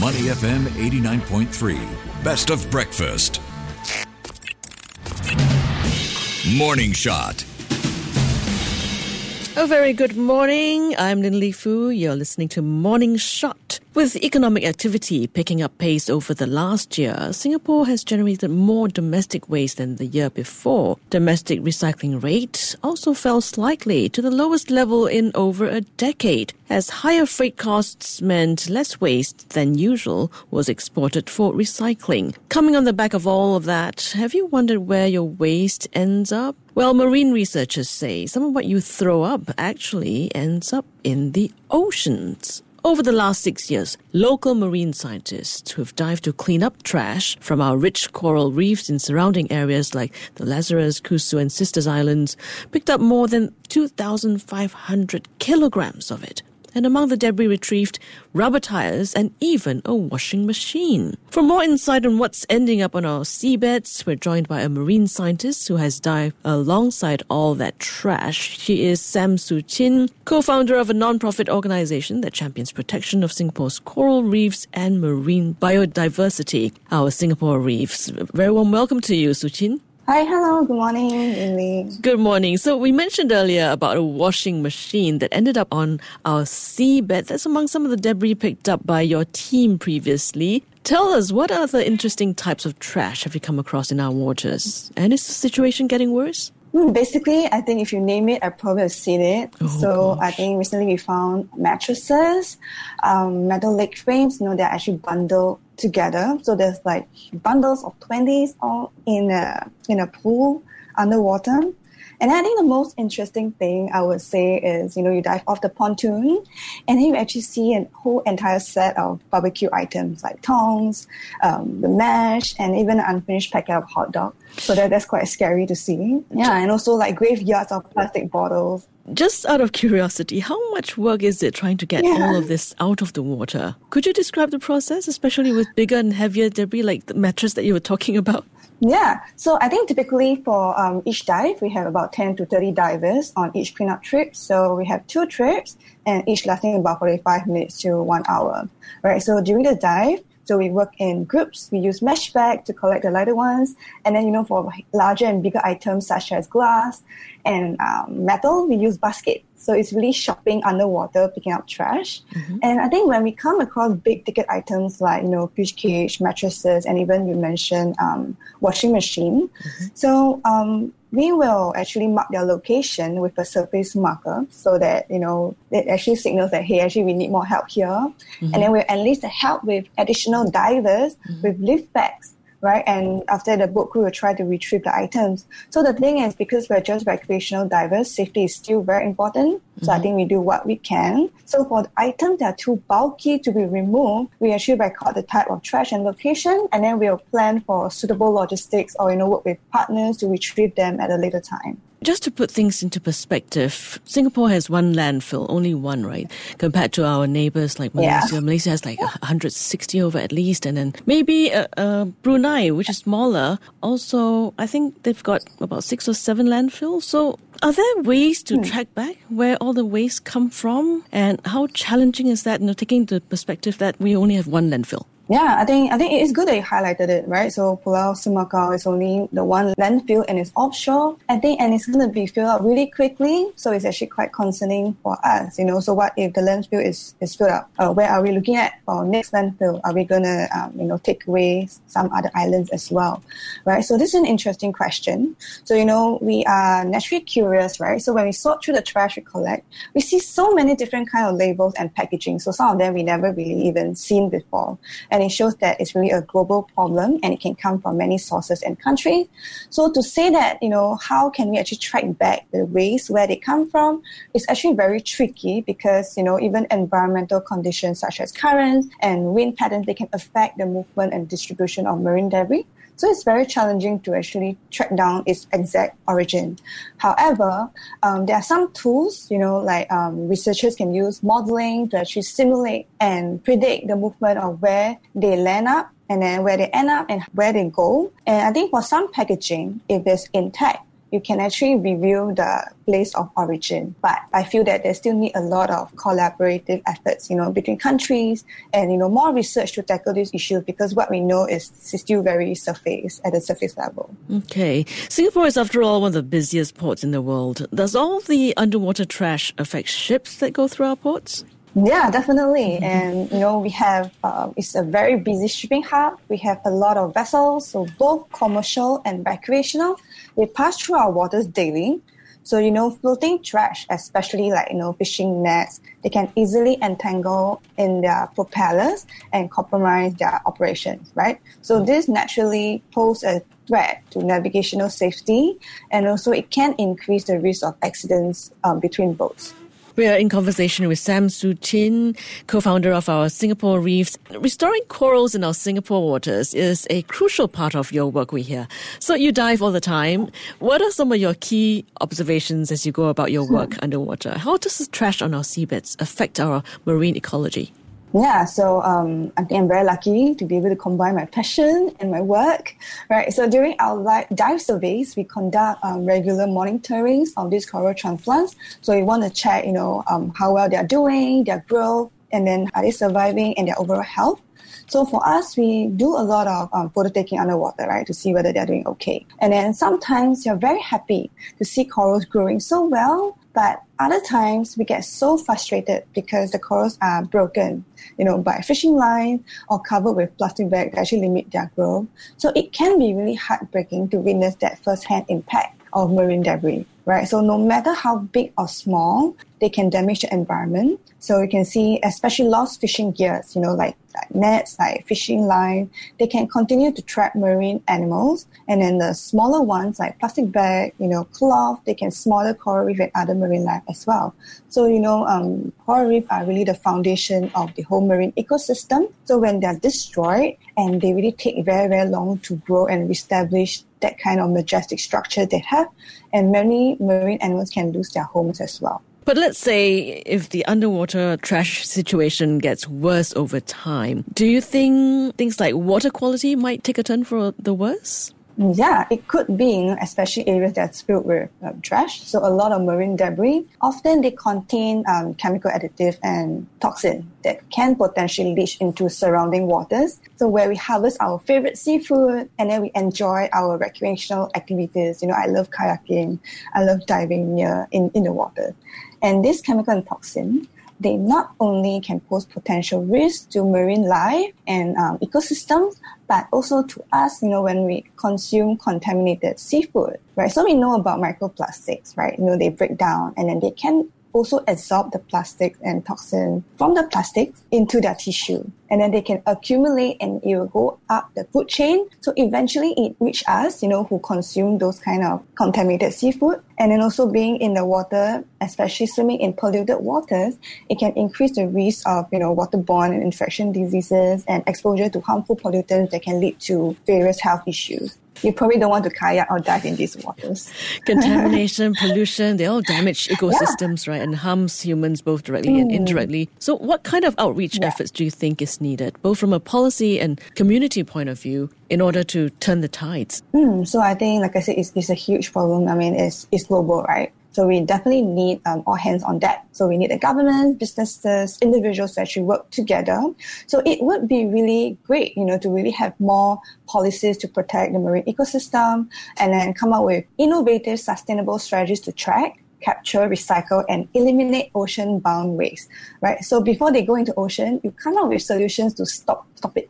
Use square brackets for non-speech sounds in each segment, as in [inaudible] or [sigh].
Money FM 89.3. Best of breakfast. Morning Shot. A very good morning. I'm Lin Li Fu. You're listening to Morning Shot. With economic activity picking up pace over the last year, Singapore has generated more domestic waste than the year before. Domestic recycling rate also fell slightly to the lowest level in over a decade, as higher freight costs meant less waste than usual was exported for recycling. Coming on the back of all of that, have you wondered where your waste ends up? Well, marine researchers say some of what you throw up actually ends up in the oceans. Over the last six years, local marine scientists who have dived to clean up trash from our rich coral reefs in surrounding areas like the Lazarus, Kusu, and Sisters Islands picked up more than 2,500 kilograms of it and among the debris retrieved, rubber tires and even a washing machine. For more insight on what's ending up on our seabeds, we're joined by a marine scientist who has dived alongside all that trash. She is Sam Shu Qin, co-founder of a non-profit organization that champions protection of Singapore's coral reefs and marine biodiversity. Our Singapore reefs. Very warm welcome to you, Shu Qin. Hi, hello, good morning, Amy. Good morning. So we mentioned earlier about a washing machine that ended up on our seabed. That's among some of the debris picked up by your team previously. Tell us, what other interesting types of trash have you come across in our waters? And is the situation getting worse? Hmm, basically, I think if you name it, I probably have seen it. Oh, so gosh. I think recently we found mattresses, um, metal leg frames, you know, they're actually bundled together. So there's like bundles of 20s all in a, in a pool underwater. And I think the most interesting thing I would say is, you know, you dive off the pontoon and then you actually see a whole entire set of barbecue items like tongs, um, the mesh, and even an unfinished packet of hot dog. So that, that's quite scary to see. Yeah, and also like graveyards of plastic bottles. Just out of curiosity, how much work is it trying to get Yeah. all of this out of the water? Could you describe the process, especially with bigger and heavier debris like the mattress that you were talking about? Yeah, so I think typically for um, each dive, we have about 10 to 30 divers on each cleanup trip. So we have two trips and each lasting about 45 minutes to one hour, right? So during the dive, so we work in groups. We use mesh bag to collect the lighter ones. And then, you know, for larger and bigger items such as glass and um, metal, we use basket. So it's really shopping underwater, picking up trash. And I think when we come across big ticket items like, you know, fish cage, mattresses, and even you mentioned um, washing machine. So um, we will actually mark their location with a surface marker so that, you know, it actually signals that, hey, actually we need more help here. And then we'll enlist the help with additional divers with lift bags right? And after the boat crew will try to retrieve the items. So the thing is, because we're just recreational divers, safety is still very important. So I mm-hmm. think we do what we can. So for the items that are too bulky to be removed, we actually record the type of trash and location, and then we'll plan for suitable logistics or you know work with partners to retrieve them at a later time. Just to put things into perspective, Singapore has one landfill, only one, right? Compared to our neighbors like Yeah. Malaysia. Malaysia has like 160 over at least, and then maybe uh, uh, Brunei, which is smaller. Also, I think they've got about six or seven landfills. So, are there ways to track back where all the waste come from, and how challenging is that? You know, taking the perspective that we only have one landfill. Yeah, I think I think it is good that you highlighted it, right? So Pulau Semakau is only the one landfill and it's offshore. I think and it's gonna be filled up really quickly. So it's actually quite concerning for us, you know. So what if the landfill is, is filled up? Uh, where are we looking at for next landfill? Are we gonna um, you know take away some other islands as well? Right? So this is an interesting question. So you know, we are naturally curious, right? So when we sort through the trash we collect, we see so many different kind of labels and packaging. So some of them we never really even seen before. And it shows that it's really a global problem and it can come from many sources and countries. So to say that, you know, how can we actually track back the waste where they come from is actually very tricky because, you know, even environmental conditions such as currents and wind patterns, they can affect the movement and distribution of marine debris. So it's very challenging to actually track down its exact origin. However, um, there are some tools, you know, like um, researchers can use modeling to actually simulate and predict the movement of where they land up and then where they end up and where they go. And I think for some packaging, if it's intact, you can actually review the place of origin. But I feel that there still need a lot of collaborative efforts, you know, between countries and, you know, more research to tackle these issues because what we know is still very surface at the surface level. Okay. Singapore is, after all, one of the busiest ports in the world. Does all the underwater trash affect ships that go through our ports? Yeah, definitely. Mm-hmm. And you know, we have uh, it's a very busy shipping hub. We have a lot of vessels, so both commercial and recreational. They pass through our waters daily. So you know, floating trash, especially like you know fishing nets, they can easily entangle in their propellers and compromise their operations. Right. So mm-hmm. this naturally poses a threat to navigational safety, and also it can increase the risk of accidents um, between boats. We are in conversation with Sam Shu Qin, co-founder of our Singapore Reefs. Restoring corals in our Singapore waters is a crucial part of your work, we hear. So you dive all the time. What are some of your key observations as you go about your work hmm. underwater? How does the trash on our seabeds affect our marine ecology? Yeah, so um, I'm very lucky to be able to combine my passion and my work, right? So during our dive surveys, we conduct um, regular monitorings of these coral transplants. So we want to check, you know, um, how well they're doing, their growth, and then are they surviving and their overall health. So for us, we do a lot of um, photo taking underwater, right, to see whether they're doing okay. And then sometimes you're very happy to see corals growing so well but other times we get so frustrated because the corals are broken, you know, by fishing line or covered with plastic bag that actually limit their growth. So it can be really heartbreaking to witness that first-hand impact of marine debris, right? So no matter how big or small, they can damage the environment. So you can see, especially lost fishing gears, you know, like, like nets, like fishing line, they can continue to trap marine animals. And then the smaller ones, like plastic bag, you know, cloth, they can smother coral reef and other marine life as well. So, you know, um, coral reef are really the foundation of the whole marine ecosystem. So when they're destroyed and they really take very, very long to grow and reestablish that kind of majestic structure they have, and many marine animals can lose their homes as well. But let's say if the underwater trash situation gets worse over time, do you think things like water quality might take a turn for the worse? Yeah, it could be, especially areas that's filled with um, trash. So a lot of marine debris, often they contain um, chemical additive and toxin that can potentially leach into surrounding waters. So where we harvest our favorite seafood and then we enjoy our recreational activities. You know, I love kayaking, I love diving near in, in the water. And this chemical and toxin they not only can pose potential risks to marine life and um, ecosystems, but also to us, you know, when we consume contaminated seafood, right? So we know about microplastics, right? You know, they break down and then they can also absorb the plastic and toxin from the plastic into their tissue. And then they can accumulate and it will go up the food chain. So eventually it reach us, you know, who consume those kind of contaminated seafood. And then also being in the water, especially swimming in polluted waters, it can increase the risk of, you know, waterborne and infection diseases and exposure to harmful pollutants that can lead to various health issues you probably don't want to kayak or dive in these waters. [laughs] Contamination, pollution, they all damage [laughs] ecosystems, yeah. right, and harms humans both directly mm. and indirectly. So, what kind of outreach yeah. efforts do you think is needed, both from a policy and community point of view, in order to turn the tides? Mm, so, I think, like I said, it's, it's a huge problem. I mean, it's, it's global, right? So we definitely need um, all hands on deck. So we need the government, businesses, individuals to actually work together. So it would be really great, you know, to really have more policies to protect the marine ecosystem and then come up with innovative, sustainable strategies to track capture, recycle, and eliminate ocean-bound waste. Right. So before they go into ocean, you come up with solutions to stop stop it.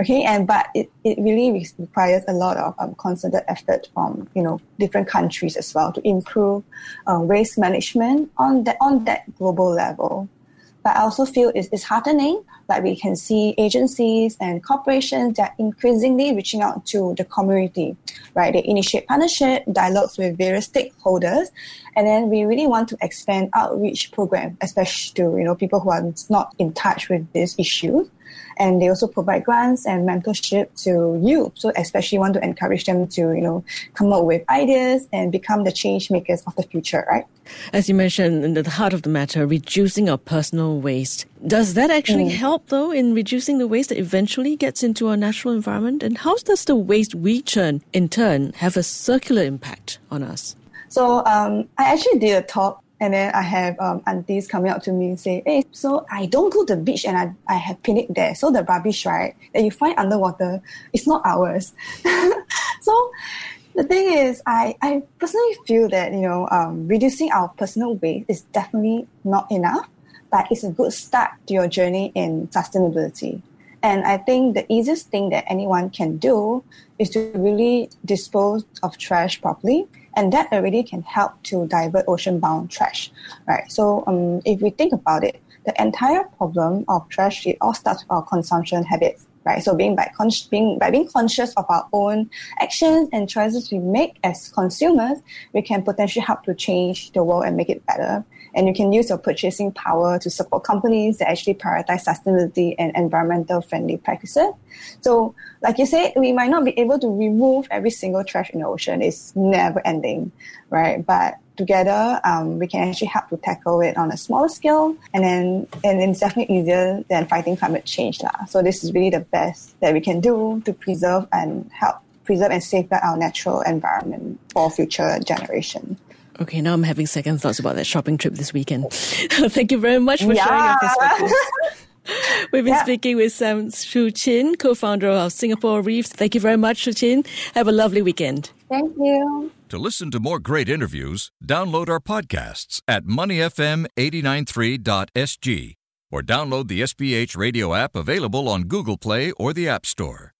Okay, and but it, it really requires a lot of um, concerted effort from you know different countries as well to improve uh, waste management on that on that global level. But I also feel it's, heartening that we can see agencies and corporations that increasingly reaching out to the community, right? They initiate partnership, dialogues with various stakeholders, and then we really want to expand outreach program, especially to you know people who are not in touch with this issue and they also provide grants and mentorship to youth. So especially want to encourage them to, you know, come up with ideas and become the change makers of the future, right? As you mentioned, in the heart of the matter, reducing our personal waste. Does that actually mm. help help, though, in reducing the waste that eventually gets into our natural environment? And how does the waste we churn, in turn, have a circular impact on us? So um, I actually did a talk and then I have um, aunties coming up to me and say, hey, so I don't go to the beach and I, I have picnic there. So the rubbish, right, that you find underwater, it's not ours. [laughs] so the thing is, I, I personally feel that, you know, um, reducing our personal waste is definitely not enough, but it's a good start to your journey in sustainability. And I think the easiest thing that anyone can do is to really dispose of trash properly and that already can help to divert ocean-bound trash, right? So um, if we think about it, the entire problem of trash it all starts with our consumption habits, right? So being by con- being by being conscious of our own actions and choices we make as consumers, we can potentially help to change the world and make it better. And you can use your purchasing power to support companies that actually prioritize sustainability and environmental friendly practices. So, like you said, we might not be able to remove every single trash in the ocean. It's never ending, right? But together, um, we can actually help to tackle it on a smaller scale, and then and it's definitely easier than fighting climate change, lah. So this is really the best that we can do to preserve and help preserve and safeguard our natural environment for future generations. Okay, now I'm having second thoughts about that shopping trip this weekend. [laughs] Thank you very much for yeah. sharing your perspectives. [laughs] We've been yeah. speaking with Sam Shu Qin, co-founder of Singapore Reefs. Thank you very much, Shu Qin. Have a lovely weekend. Thank you. To listen to more great interviews, download our podcasts at moneyfm893.sg or download the SPH radio app available on Google Play or the App Store.